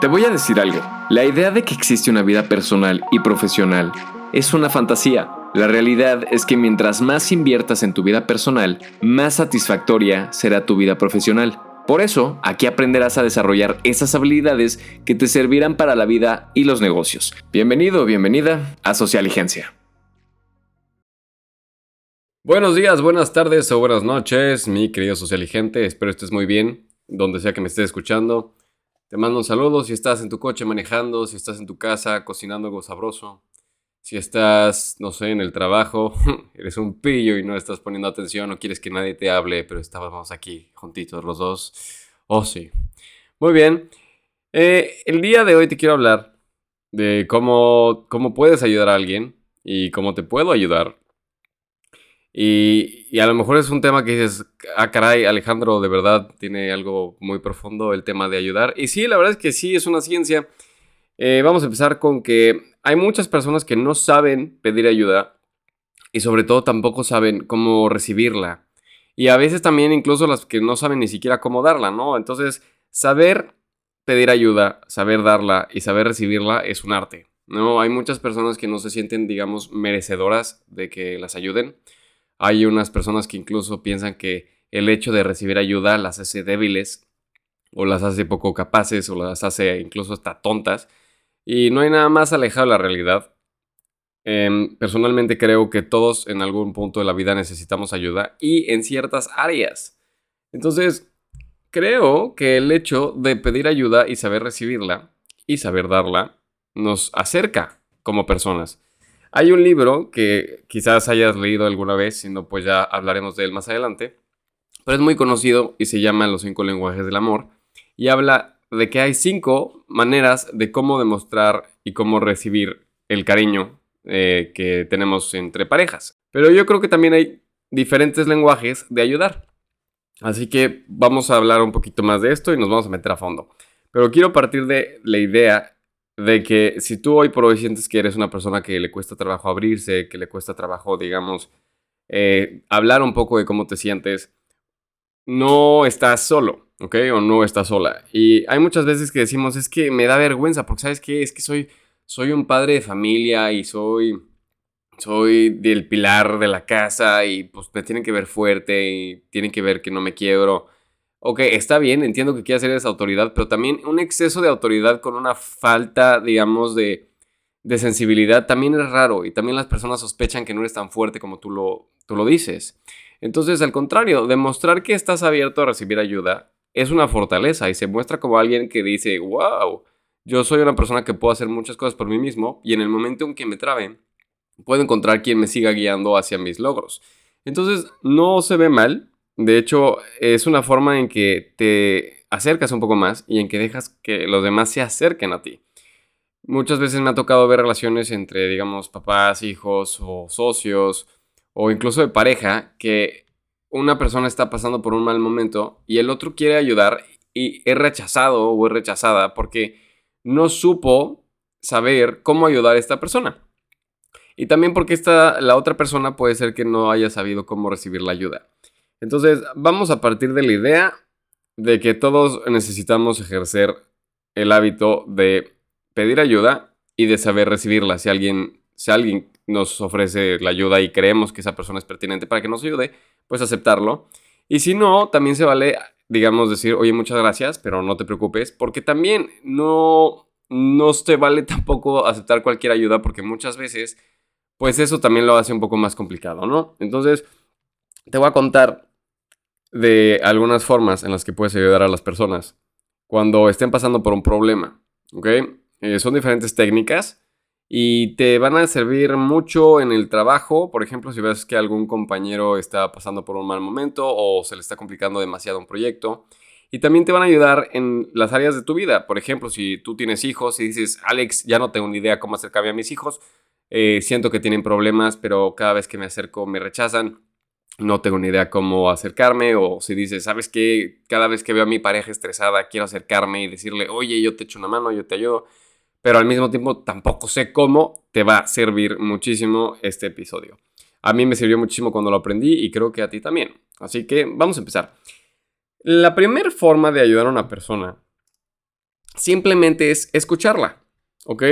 Te voy a decir algo. La idea de que existe una vida personal y profesional es una fantasía. La realidad es que mientras más inviertas en tu vida personal, más satisfactoria será tu vida profesional. Por eso, aquí aprenderás a desarrollar esas habilidades que te servirán para la vida y los negocios. Bienvenido bienvenida a Socialigencia. Buenos días, buenas tardes o buenas noches, mi querido socialigente. Espero estés muy bien, donde sea que me estés escuchando. Te mando un saludo si estás en tu coche manejando, si estás en tu casa cocinando algo sabroso, si estás, no sé, en el trabajo, eres un pillo y no estás poniendo atención o quieres que nadie te hable, pero estábamos aquí juntitos los dos. Oh, sí. Muy bien. Eh, el día de hoy te quiero hablar de cómo, cómo puedes ayudar a alguien y cómo te puedo ayudar y, a lo mejor es un tema que dices, ah, caray, Alejandro, de verdad tiene algo muy profundo el tema de ayudar. Y sí, la verdad es que sí, es una ciencia. Eh, vamos a empezar con que hay muchas personas que no saben pedir ayuda y sobre todo tampoco saben cómo recibirla. Y a veces también incluso las que no saben ni siquiera cómo darla, ¿no? Entonces, saber pedir ayuda, saber darla y saber recibirla es un arte, ¿no? Hay muchas personas que no se sienten, digamos, merecedoras de que las ayuden hay unas personas que incluso piensan que el hecho de recibir ayuda las hace débiles o las hace poco capaces o las hace incluso hasta tontas. Y no hay nada más alejado de la realidad. Em, personalmente creo que todos en algún punto de la vida necesitamos ayuda y en ciertas áreas. Entonces, creo que el hecho de pedir ayuda y saber recibirla y saber darla nos acerca como personas. Hay un libro que quizás hayas leído alguna vez, si no, pues ya hablaremos de él más adelante, pero es muy conocido y se llama Los cinco lenguajes del amor y habla de que hay cinco maneras de cómo demostrar y cómo recibir el cariño eh, que tenemos entre parejas. Pero yo creo que también hay diferentes lenguajes de ayudar. Así que vamos a hablar un poquito más de esto y nos vamos a meter a fondo. Pero quiero partir de la idea de que si tú hoy por hoy sientes que eres una persona que le cuesta trabajo abrirse, que le cuesta trabajo, digamos, eh, hablar un poco de cómo te sientes, no estás solo, ¿ok? O no estás sola. Y hay muchas veces que decimos, es que me da vergüenza, porque ¿sabes qué? Es que soy, soy un padre de familia y soy, soy del pilar de la casa y pues me tienen que ver fuerte y tienen que ver que no me quiebro ok, está bien, entiendo que quieras ser esa autoridad, pero también un exceso de autoridad con una falta, digamos, de, sensibilidad también es raro y también las personas sospechan que no eres tan fuerte como tú lo, tú lo dices. Entonces, al contrario, demostrar que estás abierto a recibir ayuda es una fortaleza y se muestra como alguien que dice, wow, yo soy una persona que puedo hacer muchas cosas por mí mismo y en el momento en que me trabe, puedo encontrar quien me siga guiando hacia mis logros. Entonces, no se ve mal, de hecho, es una forma en que te acercas un poco más y en que dejas que los demás se acerquen a ti. Muchas veces me ha tocado ver relaciones entre, digamos, papás, hijos o socios o incluso de pareja que una persona está pasando por un mal momento y el otro quiere ayudar y es rechazado o es rechazada porque no supo saber cómo ayudar a esta persona. Y también porque esta, la otra persona puede ser que no haya sabido cómo recibir la ayuda. Entonces, vamos a partir de la idea de que todos necesitamos ejercer el hábito de pedir ayuda y de saber recibirla. Si alguien, si alguien nos ofrece la ayuda y creemos que esa persona es pertinente para que nos ayude, pues aceptarlo. Y si no, también se vale, digamos, decir, oye, muchas gracias, pero no te preocupes, porque también no, no te vale tampoco aceptar cualquier ayuda, porque muchas veces, pues eso también lo hace un poco más complicado, ¿no? Entonces, te voy a contar de algunas formas en las que puedes ayudar a las personas cuando estén pasando por un problema. ¿Ok? Eh, son diferentes técnicas y te van a servir mucho en el trabajo. Por ejemplo, si ves que algún compañero está pasando por un mal momento o se le está complicando demasiado un proyecto. Y también te van a ayudar en las áreas de tu vida. Por ejemplo, si tú tienes hijos y dices, Alex, ya no tengo ni idea cómo acercarme a mis hijos, eh, siento que tienen problemas, pero cada vez que me acerco me rechazan no tengo ni idea cómo acercarme o si dices, ¿sabes qué? Cada vez que veo a mi pareja estresada, quiero acercarme y decirle, oye, yo te echo una mano, yo te ayudo, pero al mismo tiempo tampoco sé cómo, te va a servir muchísimo este episodio. A mí me sirvió muchísimo cuando lo aprendí y creo que a ti también. Así que vamos a empezar. La primera forma de ayudar a una persona simplemente es escucharla, ¿ok?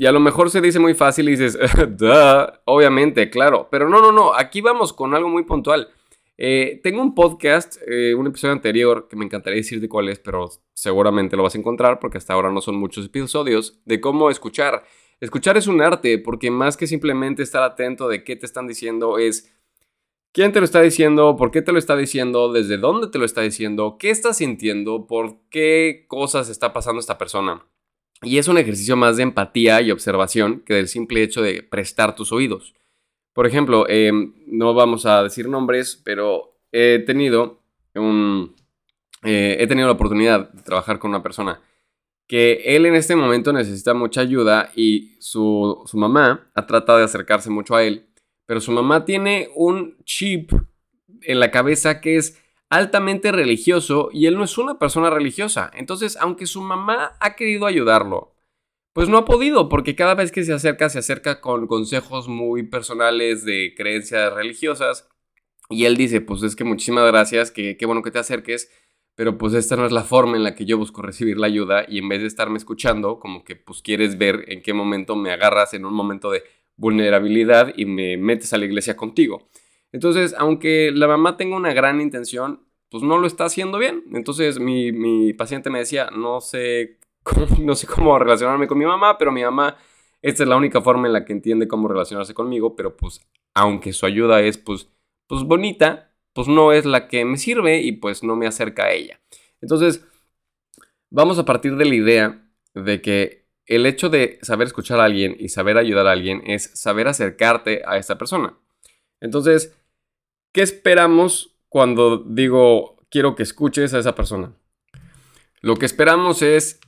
Y a lo mejor se dice muy fácil y dices, Duh, obviamente, claro, pero no, no, no, aquí vamos con algo muy puntual. Eh, tengo un podcast, eh, un episodio anterior, que me encantaría decir de cuál es, pero seguramente lo vas a encontrar porque hasta ahora no son muchos episodios, de cómo escuchar. Escuchar es un arte, porque más que simplemente estar atento de qué te están diciendo, es quién te lo está diciendo, por qué te lo está diciendo, desde dónde te lo está diciendo, qué estás sintiendo, por qué cosas está pasando esta persona. Y es un ejercicio más de empatía y observación que del simple hecho de prestar tus oídos. Por ejemplo, em, no vamos a decir nombres, pero he tenido un, eh, he tenido la oportunidad de trabajar con una persona que él en este momento necesita mucha ayuda y su, su mamá ha tratado de acercarse mucho a él, pero su mamá tiene un chip en la cabeza que es altamente religioso y él no es una persona religiosa. Entonces, aunque su mamá ha querido ayudarlo, pues no ha podido, porque cada vez que se acerca, se acerca con consejos muy personales de creencias religiosas. Y él dice, pues es que muchísimas gracias, que qué bueno que te acerques, pero pues esta no es la forma en la que yo busco recibir la ayuda y en vez de estarme escuchando, como que pues quieres ver en qué momento me agarras en un momento de vulnerabilidad y me metes a la iglesia contigo. Entonces, aunque la mamá tenga una gran intención, pues no lo está haciendo bien. Entonces, mi, mi paciente me decía, no sé no sé cómo relacionarme con mi mamá, pero mi mamá, esta es la única forma en la que entiende cómo relacionarse conmigo, pero pues aunque su ayuda es pues, pues bonita, pues no es la que me sirve y pues no me acerca a ella. Entonces, vamos a partir de la idea de que el hecho de saber escuchar a alguien y saber ayudar a alguien es saber acercarte a esta persona. Entonces, ¿qué esperamos cuando digo quiero que escuches a esa persona? Lo que esperamos es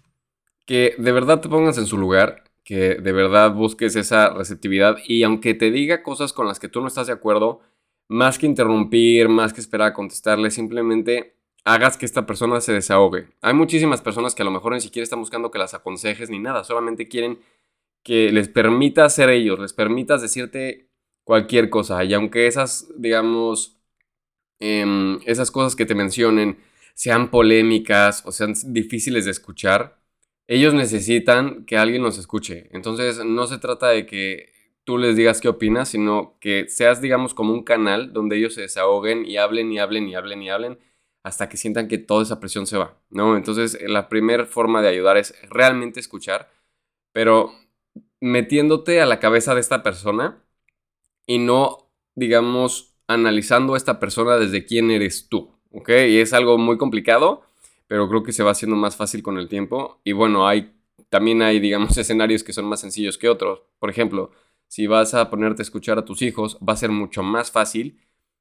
que de verdad te pongas en su lugar, que de verdad busques esa receptividad y aunque te diga cosas con las que tú no estás de acuerdo, más que interrumpir, más que esperar a contestarle, simplemente hagas que esta persona se desahogue. Hay muchísimas personas que a lo mejor ni siquiera están buscando que las aconsejes ni nada, solamente quieren que les permitas ser ellos, les permitas decirte cualquier cosa. Y aunque esas, digamos, em, esas cosas que te mencionen sean polémicas o sean difíciles de escuchar, ellos necesitan que alguien los escuche. Entonces no se trata de que tú les digas qué opinas, sino que seas, digamos, como un canal donde ellos se desahoguen y hablen y hablen y hablen y hablen hasta que sientan que toda esa presión se va, ¿no? Entonces la primera forma de ayudar es realmente escuchar, pero metiéndote a la cabeza de esta persona y no, digamos, analizando a esta persona desde quién eres tú, ¿ok? Y es algo muy complicado pero creo que se va haciendo más fácil con el tiempo. Y bueno, hay, también hay, digamos, escenarios que son más sencillos que otros. Por ejemplo, si vas a ponerte a escuchar a tus hijos, va a ser mucho más fácil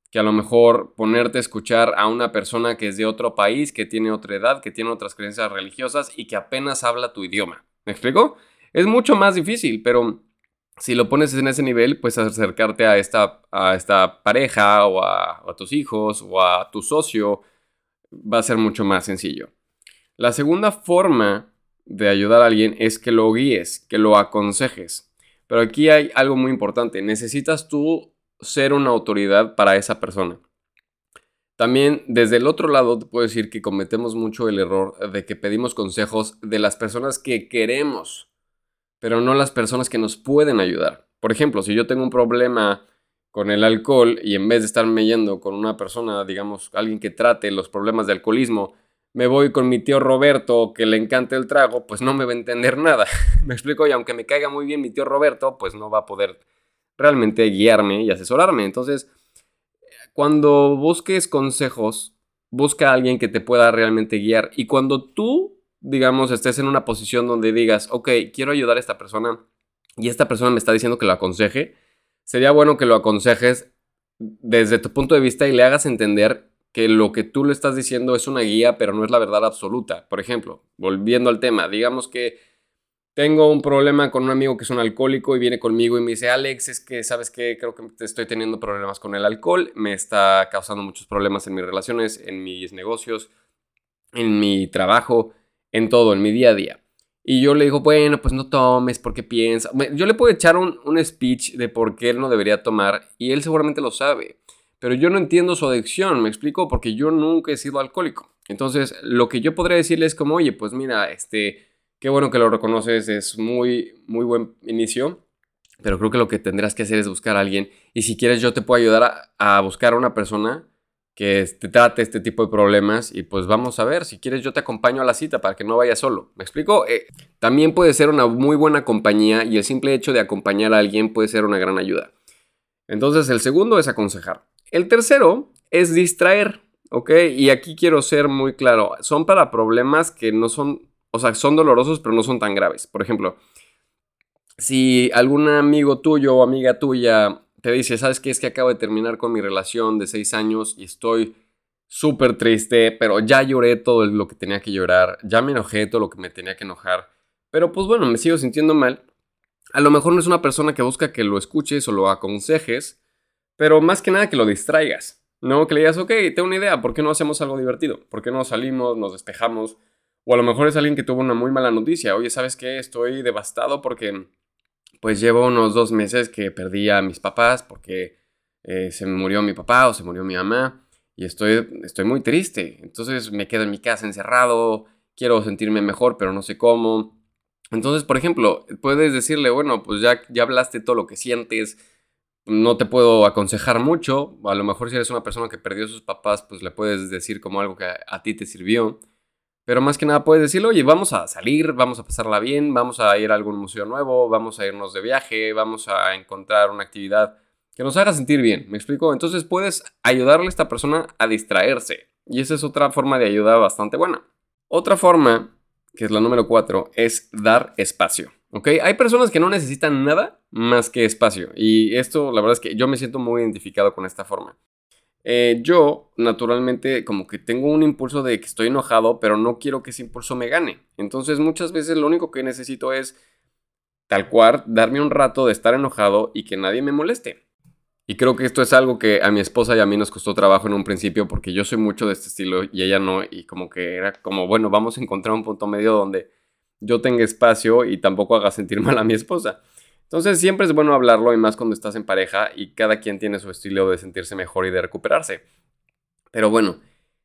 que a lo mejor ponerte a escuchar a una persona que es de otro país, que tiene otra edad, que tiene otras creencias religiosas y que apenas habla tu idioma. ¿Me explico? Es mucho más difícil, pero si lo pones en ese nivel, pues acercarte a esta, a esta pareja o a, a tus hijos o a tu socio va a ser mucho más sencillo. La segunda forma de ayudar a alguien es que lo guíes, que lo aconsejes. Pero aquí hay algo muy importante. Necesitas tú ser una autoridad para esa persona. También desde el otro lado te puedo decir que cometemos mucho el error de que pedimos consejos de las personas que queremos, pero no las personas que nos pueden ayudar. Por ejemplo, si yo tengo un problema con el alcohol y en vez de estarme yendo con una persona, digamos, alguien que trate los problemas de alcoholismo, me voy con mi tío Roberto que le encanta el trago, pues no me va a entender nada. me explico, y aunque me caiga muy bien mi tío Roberto, pues no va a poder realmente guiarme y asesorarme. Entonces, cuando busques consejos, busca a alguien que te pueda realmente guiar. Y cuando tú, digamos, estés en una posición donde digas, ok, quiero ayudar a esta persona y esta persona me está diciendo que lo aconseje, sería bueno que lo aconsejes desde tu punto de vista y le hagas entender que lo que tú le estás diciendo es una guía, pero no es la verdad absoluta. Por ejemplo, volviendo al tema, digamos que tengo un problema con un amigo que es un alcohólico y viene conmigo y me dice, Alex, es que, ¿sabes qué? Creo que estoy teniendo problemas con el alcohol, me está causando muchos problemas en mis relaciones, en mis negocios, en mi trabajo, en todo, en mi día a día. Y yo le digo, bueno, pues no tomes porque piensa. Yo le puedo echar un, speech de por qué él no debería tomar y él seguramente lo sabe. Pero yo no entiendo su adicción, me explico, porque yo nunca he sido alcohólico. Entonces, lo que yo podría decirle es como, oye, pues mira, este, Qué bueno que lo reconoces, es muy, muy buen inicio. Pero creo que lo que tendrás que hacer es buscar a alguien. Y si quieres, yo te puedo ayudar a, buscar a una persona que te trate este tipo de problemas. Y pues vamos a ver, si quieres, yo te acompaño a la cita para que no vayas solo. ¿Me explico? Eh, también puede ser una muy buena compañía y el simple hecho de acompañar a alguien puede ser una gran ayuda. Entonces, el segundo es aconsejar. El tercero es distraer. ¿Ok? Y aquí quiero ser muy claro. Son para problemas que no son, o sea, son dolorosos, pero no son tan graves. Por ejemplo, si algún amigo tuyo o amiga tuya te dice, ¿sabes qué? Es que acabo de terminar con mi relación de seis años y estoy súper triste, pero ya lloré todo lo que tenía que llorar, ya me enojé todo lo que me tenía que enojar, pero pues bueno, me sigo sintiendo mal. A lo mejor no es una persona que busca que lo escuches o lo aconsejes, pero más que nada que lo distraigas, ¿no? Que le digas, ok, tengo una idea, ¿por qué no hacemos algo divertido? ¿Por qué no salimos, nos despejamos? O a lo mejor es alguien que tuvo una muy mala noticia, oye, ¿sabes qué? Estoy devastado porque pues llevo unos dos meses que perdí a mis papás porque eh, se murió mi papá o se murió mi mamá y estoy, estoy muy triste. Entonces me quedo en mi casa encerrado, quiero sentirme mejor, pero no sé cómo. Entonces, por ejemplo, puedes decirle, bueno, pues ya, ya hablaste todo lo que sientes, no te puedo aconsejar mucho, a lo mejor si eres una persona que perdió a sus papás, pues le puedes decir como algo que a ti te sirvió. Pero más que nada puedes decirle, oye, vamos a salir, vamos a pasarla bien, vamos a ir a algún museo nuevo, vamos a irnos de viaje, vamos a encontrar una actividad que nos haga sentir bien. ¿Me explico? Entonces puedes ayudarle a esta persona a distraerse. Y esa es otra forma de ayuda bastante buena. Otra forma, que es la número cuatro, es dar espacio. ¿Ok? Hay personas que no necesitan nada más que espacio. Y esto, la verdad es que yo me siento muy identificado con esta forma. Eh, yo, naturalmente, como que tengo un impulso de que estoy enojado, pero no quiero que ese impulso me gane. Entonces, muchas veces lo único que necesito es, tal cual, darme un rato de estar enojado y que nadie me moleste. Y creo que esto es algo que a mi esposa y a mí nos costó trabajo en un principio porque yo soy mucho de este estilo y ella no. Y como que era como, bueno, vamos a encontrar un punto medio donde yo tenga espacio y tampoco haga sentir mal a mi esposa. Entonces siempre es bueno hablarlo y más cuando estás en pareja y cada quien tiene su estilo de sentirse mejor y de recuperarse. Pero bueno,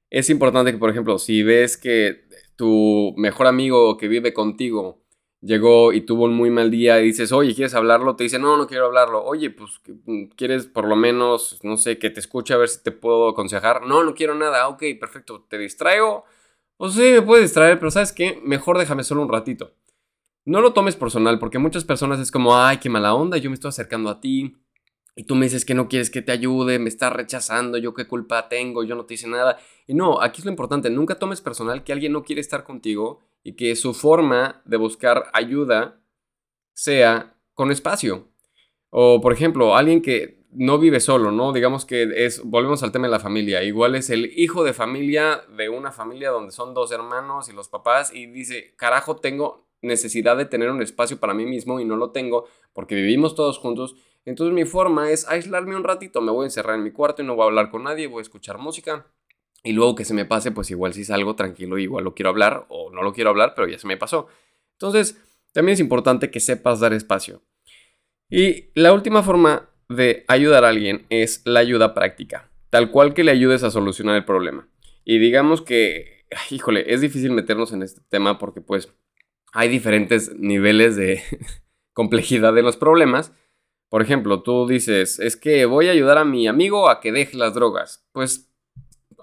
es importante que, por ejemplo, si ves que tu mejor amigo que vive contigo llegó y tuvo un muy mal día y dices, oye, ¿quieres hablarlo? Te dice, no, no quiero hablarlo. Oye, pues, mm, ¿quieres por lo menos, no sé, que te escuche a ver si te puedo aconsejar? No, no quiero nada. Ok, perfecto. ¿Te distraigo? O sí, me puedes distraer, pero ¿sabes qué? Mejor déjame solo un ratito. No lo tomes personal, porque muchas personas es como, ay, qué mala onda, yo me estoy acercando a ti. Y tú me dices que no quieres que te ayude, me estás rechazando, yo qué culpa tengo, yo no te hice nada. Y no, aquí es lo importante, nunca tomes personal que alguien no quiere estar contigo y que su forma de buscar ayuda sea con espacio. O, por ejemplo, alguien que no vive solo, ¿no? Digamos que es, volvemos al tema de la familia, igual es el hijo de familia de una familia donde son dos hermanos y los papás y dice, carajo, tengo necesidad de tener un espacio para mí mismo y no lo tengo porque vivimos todos juntos. Entonces mi forma es aislarme un ratito, me voy a encerrar en mi cuarto y no voy a hablar con nadie, voy a escuchar música y luego que se me pase, pues igual si salgo tranquilo, igual lo quiero hablar o no lo quiero hablar, pero ya se me pasó. Entonces, también es importante que sepas dar espacio. Y la última forma de ayudar a alguien es la ayuda práctica, tal cual que le ayudes a solucionar el problema. Y digamos que, híjole, es difícil meternos en este tema porque pues hay diferentes niveles de complejidad de los problemas. Por ejemplo, tú dices, es que voy a ayudar a mi amigo a que deje las drogas. Pues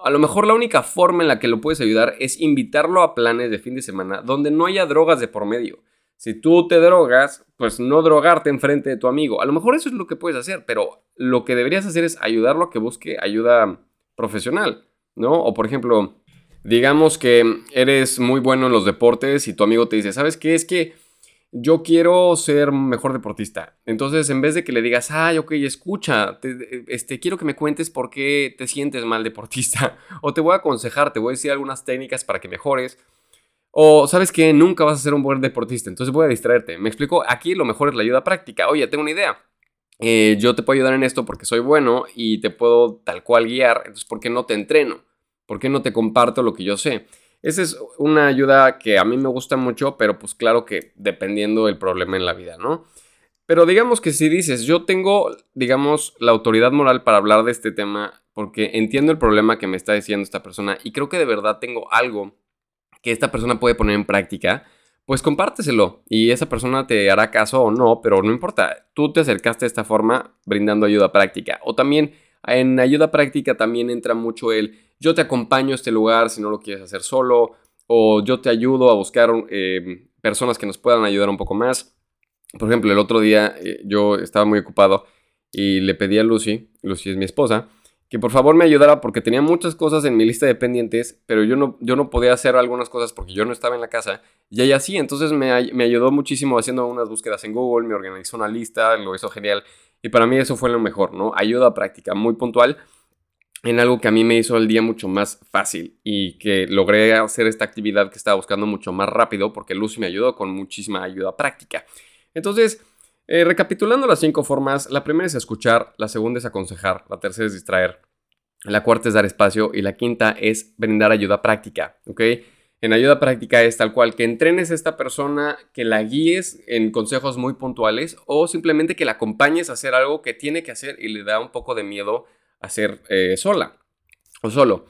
a lo mejor la única forma en la que lo puedes ayudar es invitarlo a planes de fin de semana donde no haya drogas de por medio. Si tú te drogas, pues no drogarte enfrente de tu amigo. A lo mejor eso es lo que puedes hacer, pero lo que deberías hacer es ayudarlo a que busque ayuda profesional, ¿no? O por ejemplo, digamos que eres muy bueno en los deportes y tu amigo te dice, ¿sabes qué? Es que yo quiero ser mejor deportista. Entonces, en vez de que le digas, ay, ok, escucha, este, quiero que me cuentes por qué te sientes mal deportista, o te voy a aconsejar, te voy a decir algunas técnicas para que mejores, o sabes que nunca vas a ser un buen deportista, entonces voy a distraerte. Me explico, aquí lo mejor es la ayuda práctica. Oye, tengo una idea. Eh, yo te puedo ayudar en esto porque soy bueno y te puedo tal cual guiar, entonces, ¿por qué no te entreno? ¿Por qué no te comparto lo que yo sé? Esa es una ayuda que a mí me gusta mucho, pero pues claro que dependiendo del problema en la vida, ¿no? Pero digamos que si dices, yo tengo, digamos, la autoridad moral para hablar de este tema porque entiendo el problema que me está diciendo esta persona y creo que de verdad tengo algo que esta persona puede poner en práctica, pues compárteselo y esa persona te hará caso o no, pero no importa, tú te acercaste de esta forma brindando ayuda práctica. O también en ayuda práctica también entra mucho el yo te acompaño a este lugar si no lo quieres hacer solo, o yo te ayudo a buscar eh, personas que nos puedan ayudar un poco más. Por ejemplo, el otro día eh, yo estaba muy ocupado y le pedí a Lucy, Lucy es mi esposa, que por favor me ayudara porque tenía muchas cosas en mi lista de pendientes, pero yo no, yo no podía hacer algunas cosas porque yo no estaba en la casa y ella sí, entonces me, me ayudó muchísimo haciendo unas búsquedas en Google, me organizó una lista, lo hizo genial y para mí eso fue lo mejor, ¿no? Ayuda práctica muy puntual en algo que a mí me hizo el día mucho más fácil y que logré hacer esta actividad que estaba buscando mucho más rápido porque Lucy me ayudó con muchísima ayuda práctica. Entonces, eh, recapitulando las cinco formas, la primera es escuchar, la segunda es aconsejar, la tercera es distraer, la cuarta es dar espacio y la quinta es brindar ayuda práctica, ¿ok? En ayuda práctica es tal cual que entrenes a esta persona, que la guíes en consejos muy puntuales o simplemente que la acompañes a hacer algo que tiene que hacer y le da un poco de miedo hacer eh, sola o solo.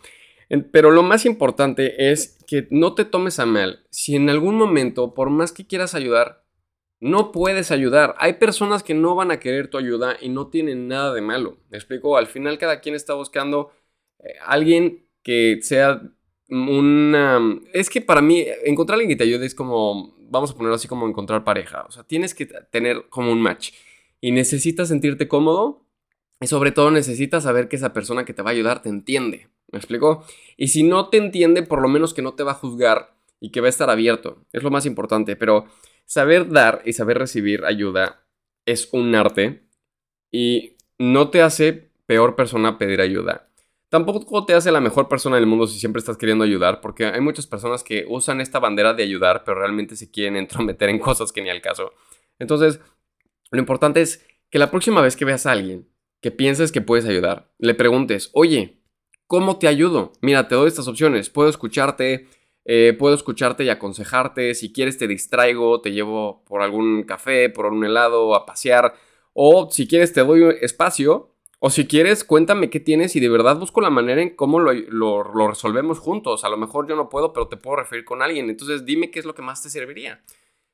Pero lo más importante es que no te tomes a mal si en algún momento, por más que quieras ayudar, no puedes ayudar. Hay personas que no van a querer tu ayuda y no tienen nada de malo. Me explico, al final cada quien está buscando eh, alguien que sea una... Es que para mí encontrar a alguien que te ayude es como, vamos a ponerlo así como encontrar pareja. O sea, tienes que tener como un match y necesitas sentirte cómodo y sobre todo necesitas saber que esa persona que te va a ayudar te entiende. ¿Me explico? Y si no te entiende, por lo menos que no te va a juzgar y que va a estar abierto. Es lo más importante. Pero Saber dar y saber recibir ayuda es un arte y no te hace peor persona pedir ayuda. Tampoco te hace la mejor persona del mundo si siempre estás queriendo ayudar, porque hay muchas personas que usan esta bandera de ayudar, pero realmente se quieren entrometer en cosas que ni al caso. Entonces, lo importante es que la próxima vez que veas a alguien que pienses que puedes ayudar, le preguntes, oye, ¿cómo te ayudo? Mira, te doy estas opciones, puedo escucharte, eh, puedo escucharte y aconsejarte. Si quieres te distraigo, te llevo por algún café, por un helado, a pasear. O si quieres te doy espacio. O si quieres, cuéntame qué tienes y de verdad busco la manera en cómo lo, lo, resolvemos juntos. A lo mejor yo no puedo, pero te puedo referir con alguien. Entonces dime qué es lo que más te serviría.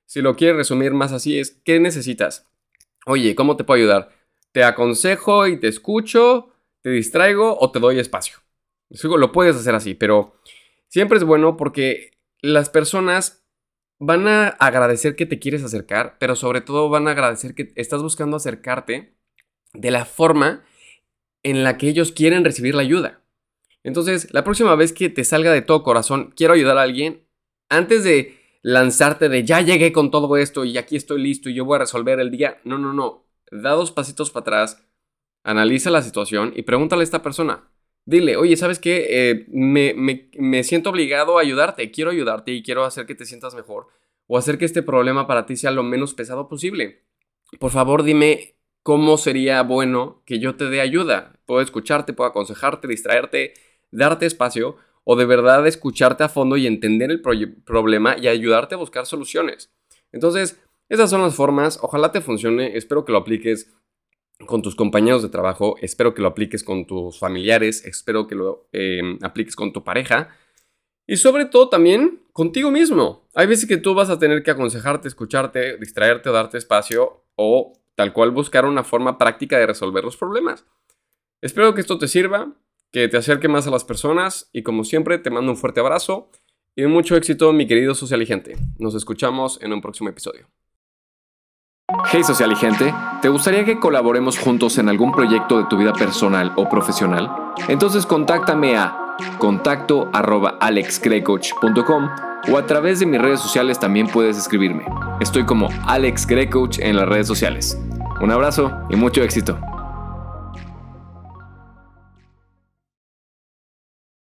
Si lo quieres resumir más así es, ¿qué necesitas? Oye, ¿cómo te puedo ayudar? ¿Te aconsejo y te escucho? ¿Te distraigo o te doy espacio? Lo puedes hacer así, pero Siempre es bueno porque las personas van a agradecer que te quieres acercar, pero sobre todo van a agradecer que estás buscando acercarte de la forma en la que ellos quieren recibir la ayuda. Entonces, la próxima vez que te salga de todo corazón, quiero ayudar a alguien, antes de lanzarte de ya llegué con todo esto y aquí estoy listo y yo voy a resolver el día, no, no, no, da dos pasitos para atrás, analiza la situación y pregúntale a esta persona, Dile, oye, ¿sabes qué? Eh, me, siento obligado a ayudarte, quiero ayudarte y quiero hacer que te sientas mejor o hacer que este problema para ti sea lo menos pesado posible. Por favor, dime cómo sería bueno que yo te dé ayuda. Puedo escucharte, puedo aconsejarte, distraerte, darte espacio o de verdad escucharte a fondo y entender el problema y ayudarte a buscar soluciones. Entonces, esas son las formas, ojalá te funcione, espero que lo apliques con tus compañeros de trabajo, espero que lo apliques con tus familiares, espero que lo em, apliques con tu pareja y sobre todo también contigo mismo. Hay veces que tú vas a tener que aconsejarte, escucharte, distraerte o darte espacio o tal cual buscar una forma práctica de resolver los problemas. Espero que esto te sirva, que te acerque más a las personas y como siempre te mando un fuerte abrazo y mucho éxito mi querido social y gente. Nos escuchamos en un próximo episodio. Hey social y gente, ¿te gustaría que colaboremos juntos en algún proyecto de tu vida personal o profesional? Entonces contáctame a contacto o a través de mis redes sociales también puedes escribirme. Estoy como Alex en las redes sociales. Un abrazo y mucho éxito.